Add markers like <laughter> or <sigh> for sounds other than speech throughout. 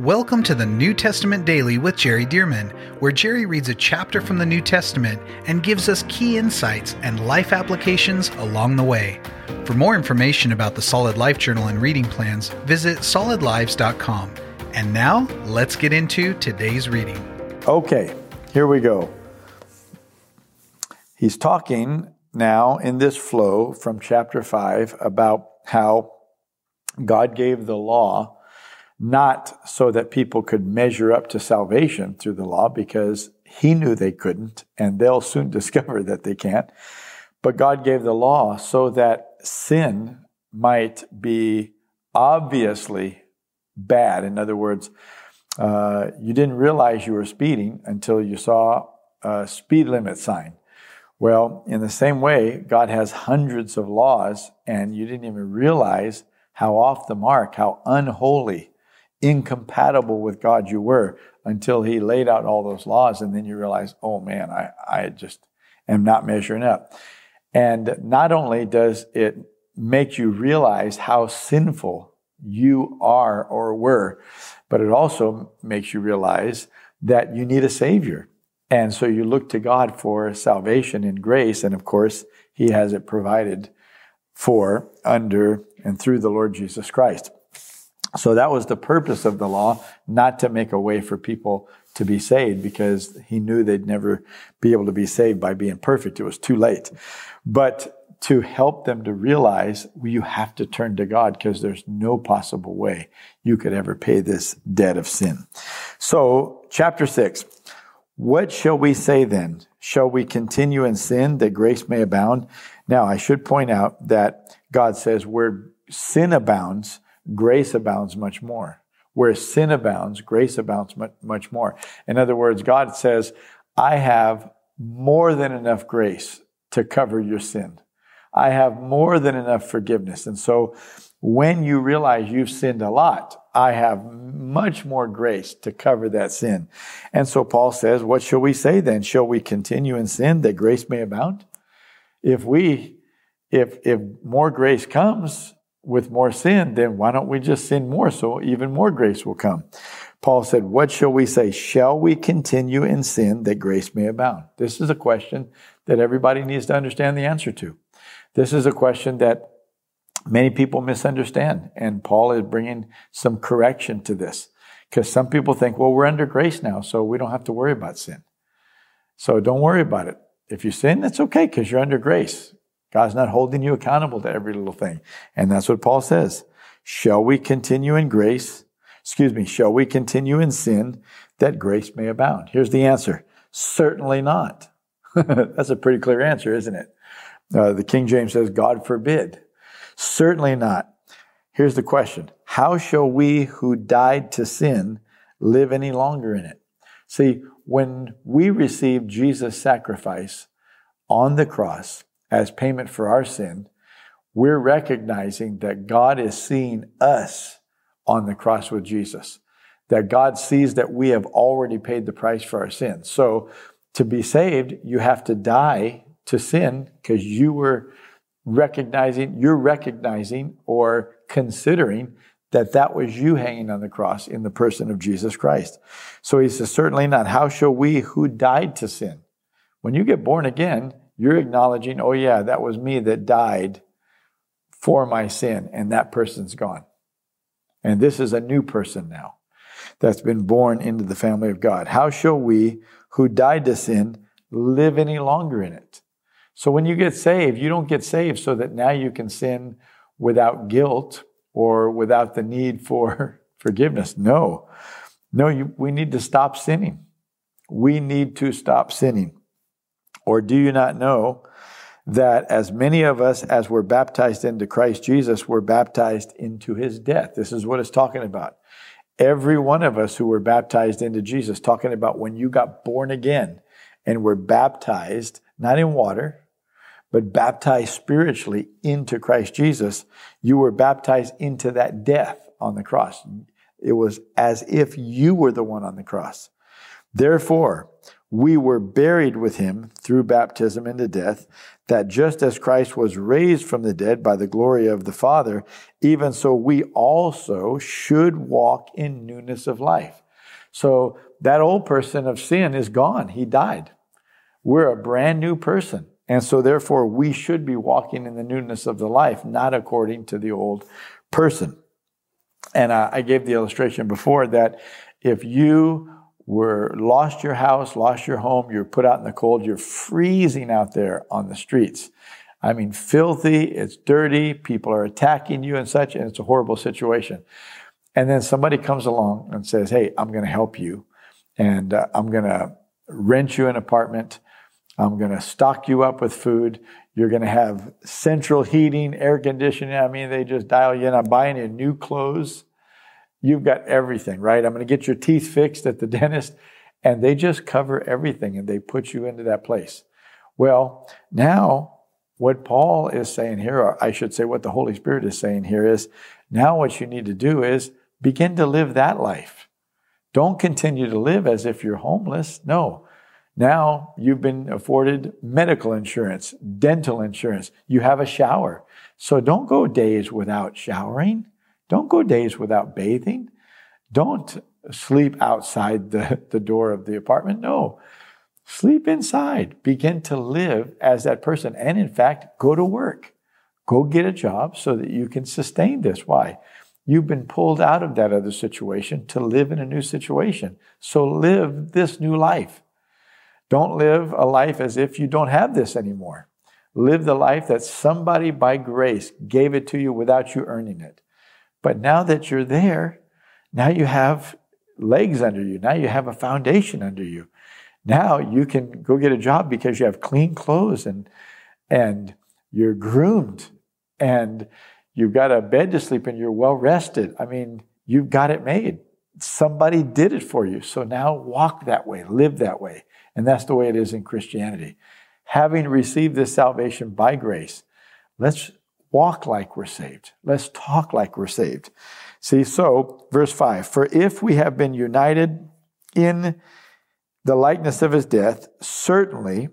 Welcome to the New Testament Daily with Jerry Dirmann, where Jerry reads a chapter from the New Testament and gives us key insights and life applications along the way. For more information about the Solid Life Journal and reading plans, visit solidlives.com. And now, let's get into today's reading. Okay, here we go. He's talking now in this flow from chapter 5 about how God gave the law not so that people could measure up to salvation through the law because he knew they couldn't and they'll soon <laughs> discover that they can't. But God gave the law so that sin might be obviously bad. In other words, uh, you didn't realize you were speeding until you saw a speed limit sign. Well, in the same way, God has hundreds of laws, and you didn't even realize how off the mark, how unholy incompatible with God you were until He laid out all those laws. And then you realize, oh man, I, I just am not measuring up. And not only does it make you realize how sinful you are or were, but it also makes you realize that you need a Savior. And so you look to God for salvation and grace. And of course, He has it provided for, under, and through the Lord Jesus Christ. So that was the purpose of the law, not to make a way for people to be saved because he knew they'd never be able to be saved by being perfect. It was too late. But to help them to realize you have to turn to God because there's no possible way you could ever pay this debt of sin. So, chapter six. What shall we say then? Shall we continue in sin that grace may abound? Now, I should point out that God says where sin abounds, grace abounds much more. Where sin abounds, grace abounds much much more. In other words, God says, I have more than enough grace to cover your sin. I have more than enough forgiveness. And so when you realize you've sinned a lot, I have much more grace to cover that sin. And so Paul says, what shall we say then? Shall we continue in sin that grace may abound? If we, if, if more grace comes, with more sin, then why don't we just sin more so even more grace will come? Paul said, What shall we say? Shall we continue in sin that grace may abound? This is a question that everybody needs to understand the answer to. This is a question that many people misunderstand, and Paul is bringing some correction to this. Because some people think, well, we're under grace now, so we don't have to worry about sin. So don't worry about it. If you sin, that's okay because you're under grace. God's not holding you accountable to every little thing. And that's what Paul says. Shall we continue in grace? Excuse me. Shall we continue in sin that grace may abound? Here's the answer. Certainly not. <laughs> that's a pretty clear answer, isn't it? Uh, the King James says, God forbid. Certainly not. Here's the question. How shall we who died to sin live any longer in it? See, when we receive Jesus' sacrifice on the cross, as payment for our sin, we're recognizing that God is seeing us on the cross with Jesus. That God sees that we have already paid the price for our sins. So to be saved, you have to die to sin because you were recognizing, you're recognizing or considering that that was you hanging on the cross in the person of Jesus Christ. So he says, certainly not. How shall we who died to sin? When you get born again, you're acknowledging, oh, yeah, that was me that died for my sin, and that person's gone. And this is a new person now that's been born into the family of God. How shall we who died to sin live any longer in it? So when you get saved, you don't get saved so that now you can sin without guilt or without the need for <laughs> forgiveness. No. No, you, we need to stop sinning. We need to stop sinning. Or do you not know that as many of us as were baptized into Christ Jesus were baptized into his death? This is what it's talking about. Every one of us who were baptized into Jesus, talking about when you got born again and were baptized, not in water, but baptized spiritually into Christ Jesus, you were baptized into that death on the cross. It was as if you were the one on the cross. Therefore, we were buried with him through baptism into death, that just as Christ was raised from the dead by the glory of the Father, even so we also should walk in newness of life. So that old person of sin is gone. He died. We're a brand new person. And so therefore we should be walking in the newness of the life, not according to the old person. And I gave the illustration before that if you were lost your house, lost your home, you're put out in the cold, you're freezing out there on the streets. I mean, filthy, it's dirty, people are attacking you and such, and it's a horrible situation. And then somebody comes along and says, Hey, I'm going to help you, and uh, I'm going to rent you an apartment. I'm going to stock you up with food. You're going to have central heating, air conditioning. I mean, they just dial you in. I'm buying you new clothes you've got everything, right? I'm going to get your teeth fixed at the <laughs> dentist. And they just cover everything and they put you into that place. Well, now what Paul is saying here, or I should say what the Holy Spirit is saying here is now what you need to do is begin to live that life. Don't continue to live as if you're homeless. No. Now you've been afforded medical insurance, dental insurance. You have a shower. So don't go days without showering. Don't go days without bathing. Don't sleep outside the, the door of the apartment. No. Sleep inside. Begin to live as that person. And in fact, go to work. Go get a job so that you can sustain this. Why? You've been pulled out of that other situation to live in a new situation. So live this new life. Don't live a life as if you don't have this anymore. Live the life that somebody by grace gave it to you without you earning it. But now that you're there, now you have legs under you. Now you have a foundation under you. Now you can go get a job because you have clean clothes and and you're groomed and you've got a bed to sleep in, you're well rested. I mean, you've got it made. Somebody did it for you. So now walk that way, live that way. And that's the way it is in Christianity. Having received this salvation by grace, let's walk like we're saved. Let's talk like we're saved. See, so, verse 5 For if we have been united in the likeness of his death, certainly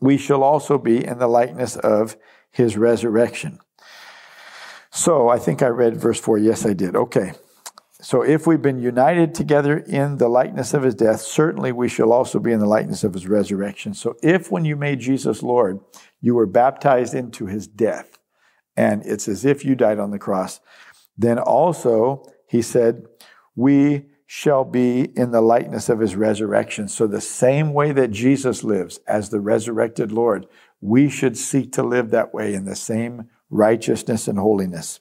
we shall also be in the likeness of his resurrection. So, I think I read verse 4. Yes, I did. Okay. So, if we've been united together in the likeness of his death, certainly we shall also be in the likeness of his resurrection. So, if when you made Jesus Lord, you were baptized into his death, and it's as if you died on the cross. Then also, he said, we shall be in the likeness of his resurrection. So, the same way that Jesus lives as the resurrected Lord, we should seek to live that way in the same righteousness and holiness.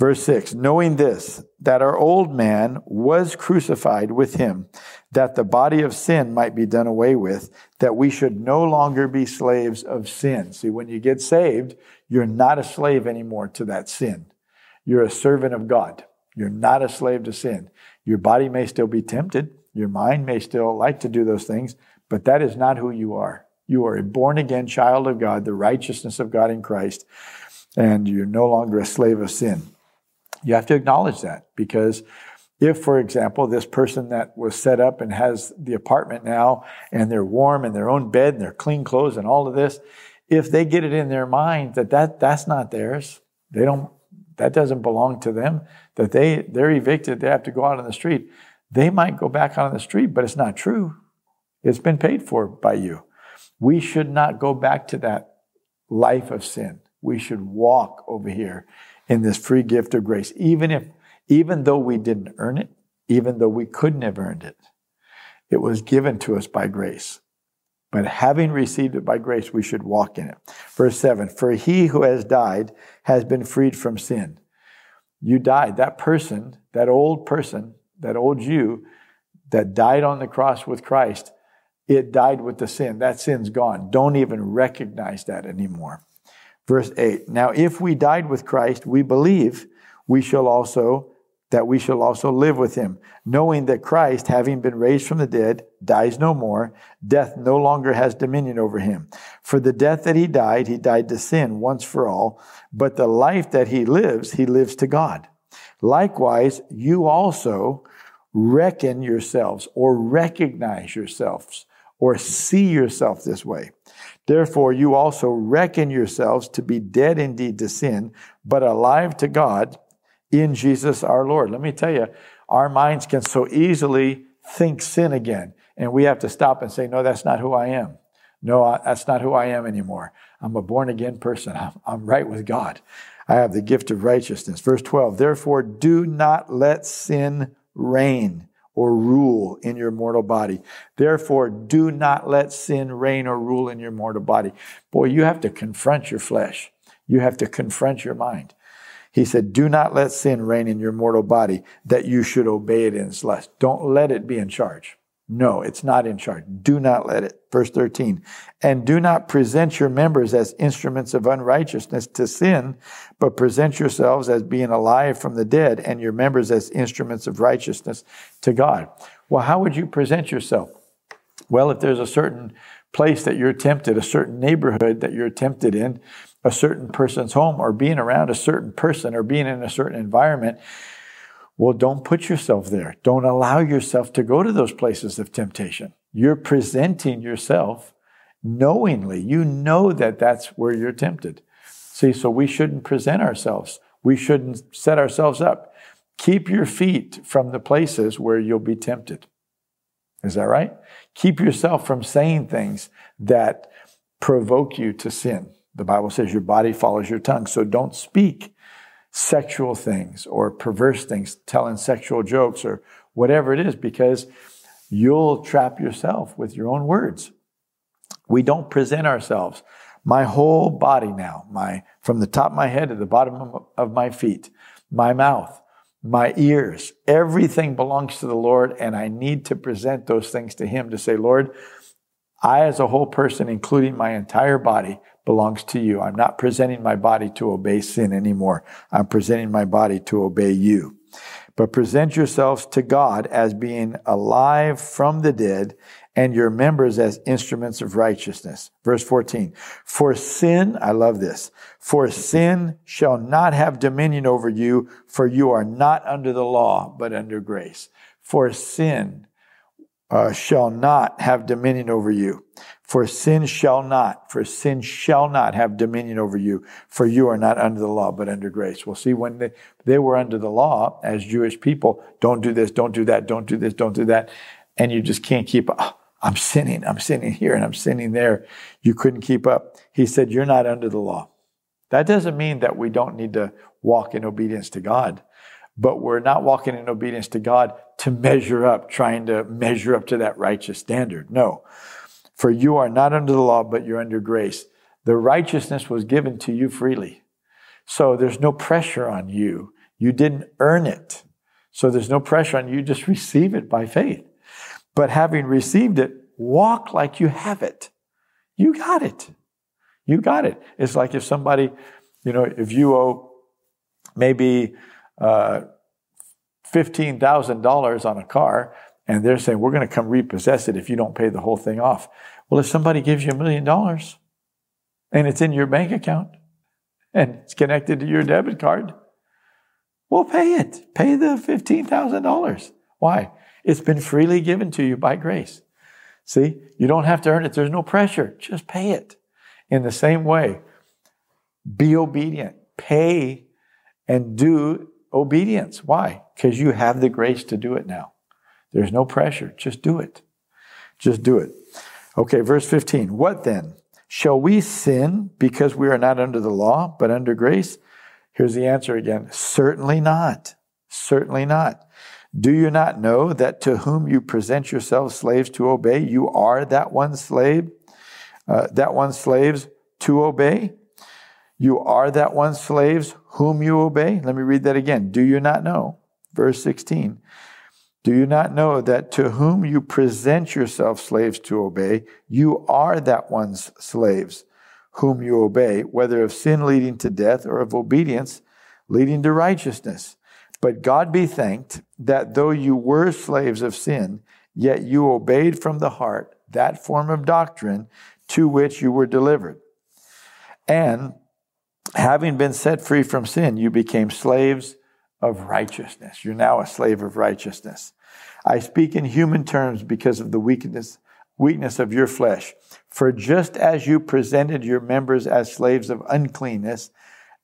Verse 6 Knowing this, that our old man was crucified with him, that the body of sin might be done away with, that we should no longer be slaves of sin. See, when you get saved, you're not a slave anymore to that sin. You're a servant of God. You're not a slave to sin. Your body may still be tempted, your mind may still like to do those things, but that is not who you are. You are a born again child of God, the righteousness of God in Christ, and you're no longer a slave of sin. You have to acknowledge that because if, for example, this person that was set up and has the apartment now and they're warm in their own bed and they're clean clothes and all of this, if they get it in their mind that, that that's not theirs, they don't, that doesn't belong to them, that they, they're evicted, they have to go out on the street, they might go back out on the street, but it's not true. It's been paid for by you. We should not go back to that life of sin. We should walk over here in this free gift of grace, even if, even though we didn't earn it, even though we couldn't have earned it. It was given to us by grace. But having received it by grace, we should walk in it. Verse 7 For he who has died has been freed from sin. You died. That person, that old person, that old you that died on the cross with Christ, it died with the sin. That sin's gone. Don't even recognize that anymore. Verse 8 Now, if we died with Christ, we believe we shall also that we shall also live with him, knowing that Christ, having been raised from the dead, dies no more, death no longer has dominion over him. For the death that he died, he died to sin once for all, but the life that he lives, he lives to God. Likewise, you also reckon yourselves or recognize yourselves or see yourself this way. Therefore, you also reckon yourselves to be dead indeed to sin, but alive to God in Jesus our Lord. Let me tell you, our minds can so easily think sin again. And we have to stop and say, no, that's not who I am. No, that's not who I am anymore. I'm a born again person. I'm, I'm right with God. I have the gift of righteousness. Verse 12, therefore do not let sin reign or rule in your mortal body. Therefore, do not let sin reign or rule in your mortal body. Boy, you have to confront your flesh. You have to confront your mind. He said, Do not let sin reign in your mortal body, that you should obey it in its lust. Don't let it be in charge. No, it's not in charge. Do not let it. Verse 13. And do not present your members as instruments of unrighteousness to sin, but present yourselves as being alive from the dead and your members as instruments of righteousness to God. Well, how would you present yourself? Well, if there's a certain place that you're tempted, a certain neighborhood that you're tempted in, a certain person's home, or being around a certain person, or being in a certain environment, well, don't put yourself there. Don't allow yourself to go to those places of temptation. You're presenting yourself knowingly. You know that that's where you're tempted. See, so we shouldn't present ourselves. We shouldn't set ourselves up. Keep your feet from the places where you'll be tempted. Is that right? Keep yourself from saying things that provoke you to sin. The Bible says your body follows your tongue. So don't speak sexual things or perverse things, telling sexual jokes or whatever it is, because you'll trap yourself with your own words. We don't present ourselves. My whole body now, my, from the top of my head to the bottom of my feet, my mouth, my ears, everything belongs to the Lord, and I need to present those things to Him to say, Lord, I, as a whole person, including my entire body, belongs to you. I'm not presenting my body to obey sin anymore. I'm presenting my body to obey you. But present yourselves to God as being alive from the dead and your members as instruments of righteousness. Verse 14. For sin, I love this, for sin shall not have dominion over you, for you are not under the law, but under grace. For sin uh, shall not have dominion over you. For sin shall not, for sin shall not have dominion over you, for you are not under the law, but under grace. Well, see, when they, they were under the law as Jewish people, don't do this, don't do that, don't do this, don't do that. And you just can't keep, oh, I'm sinning, I'm sinning here and I'm sinning there. You couldn't keep up. He said, You're not under the law. That doesn't mean that we don't need to walk in obedience to God, but we're not walking in obedience to God to measure up, trying to measure up to that righteous standard. No. For you are not under the law, but you're under grace. The righteousness was given to you freely. So there's no pressure on you. You didn't earn it. So there's no pressure on you. Just <laughs> receive it by faith. But having received it, walk like you have it. You got it. You got it. It's like if somebody, you know, if you owe maybe uh, $15,000 on a car and they're saying, we're going to come repossess it if you don't pay the whole thing off. Well, if somebody gives you a million dollars and it's in your bank account and it's connected to your debit card, well, pay it. Pay the $15,000. Why? It's been freely given to you by grace. See, you don't have to earn it. There's no pressure. Just pay it. In the same way, be obedient. Pay and do obedience. Why? Because you have the grace to do it now. There's no pressure. Just do it. Just do it. Okay, verse 15. What then? Shall we sin because we are not under the law, but under grace? Here's the answer again. Certainly not. Certainly not. Do you not know that to whom you present yourselves slaves to obey, you are that one slave, uh, that one slaves to obey? You are that one slaves whom you obey? Let me read that again. Do you not know? Verse 16. Do you not know that to whom you present yourself slaves to obey, you are that one's slaves, whom you obey, whether of sin leading to death or of obedience leading to righteousness? But God be thanked that though you were slaves of sin, yet you obeyed from the heart that form of doctrine to which you were delivered. And having been set free from sin, you became slaves of righteousness. You're now a slave of righteousness. I speak in human terms because of the weakness, weakness of your flesh. For just as you presented your members as slaves of uncleanness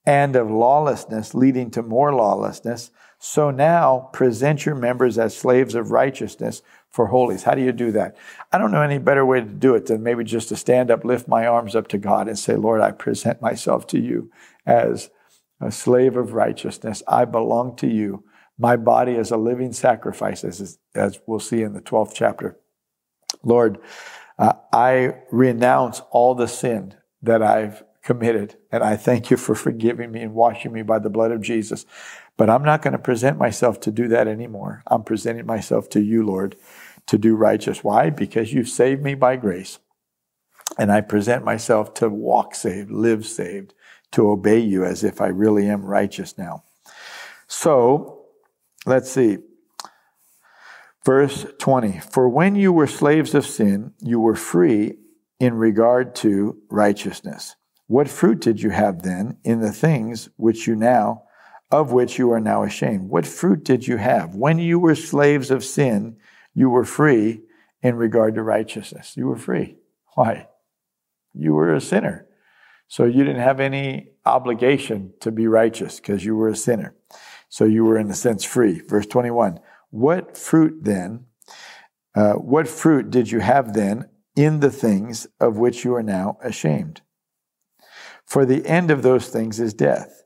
and of lawlessness, leading to more lawlessness, so now present your members as slaves of righteousness for holies. How do you do that? I don't know any better way to do it than maybe just to stand up, lift my arms up to God and say, Lord, I present myself to you as a slave of righteousness. I belong to you. My body is a living sacrifice, as, as we'll see in the 12th chapter. Lord, uh, I renounce all the sin that I've committed, and I thank you for forgiving me and washing me by the blood of Jesus. But I'm not going to present myself to do that anymore. I'm presenting myself to you, Lord, to do righteous. Why? Because you've saved me by grace. And I present myself to walk saved, live saved, to obey you as if I really am righteous now. So, let's see. Verse 20 For when you were slaves of sin, you were free in regard to righteousness. What fruit did you have then in the things which you now, of which you are now ashamed? What fruit did you have? When you were slaves of sin, you were free in regard to righteousness. You were free. Why? You were a sinner. So you didn't have any obligation to be righteous because you were a sinner. So you were, in a sense, free. Verse 21 What fruit then, uh, what fruit did you have then in the things of which you are now ashamed? For the end of those things is death.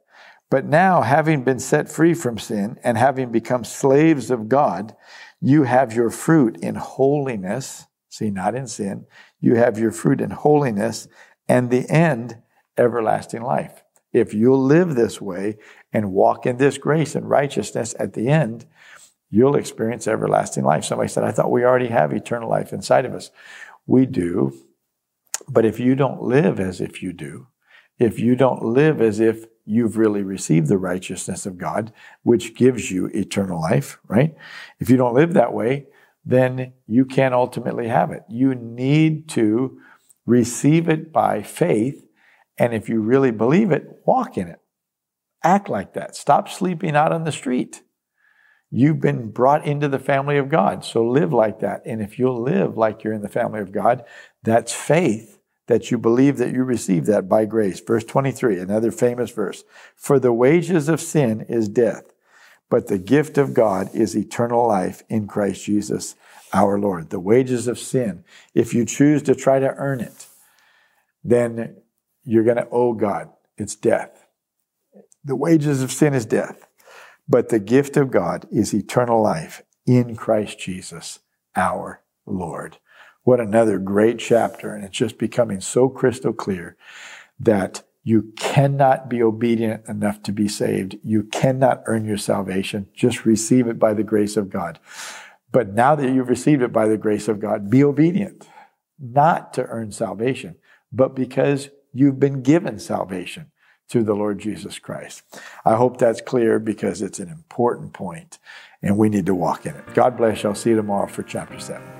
But now, having been set free from sin and having become slaves of God, you have your fruit in holiness. See, not in sin. You have your fruit in holiness and the end, everlasting life. If you'll live this way and walk in this grace and righteousness at the end, you'll experience everlasting life. Somebody said, I thought we already have eternal life inside of us. We do. But if you don't live as if you do, if you don't live as if you've really received the righteousness of God, which gives you eternal life, right? If you don't live that way, then you can't ultimately have it. You need to receive it by faith. And if you really believe it, walk in it. Act like that. Stop sleeping out on the street. You've been brought into the family of God. So live like that. And if you'll live like you're in the family of God, that's faith that you believe that you receive that by grace. Verse 23, another famous verse. For the wages of sin is death, but the gift of God is eternal life in Christ Jesus our Lord. The wages of sin, if you choose to try to earn it, then you're going to owe God. It's death. The wages of sin is death, but the gift of God is eternal life in Christ Jesus our Lord. What another great chapter. And it's just becoming so crystal clear that you cannot be obedient enough to be saved. You cannot earn your salvation. Just receive it by the grace of God. But now that you've received it by the grace of God, be obedient, not to earn salvation, but because you've been given salvation through the Lord Jesus Christ. I hope that's clear because it's an important point and we need to walk in it. God bless you. I'll see you tomorrow for chapter 7.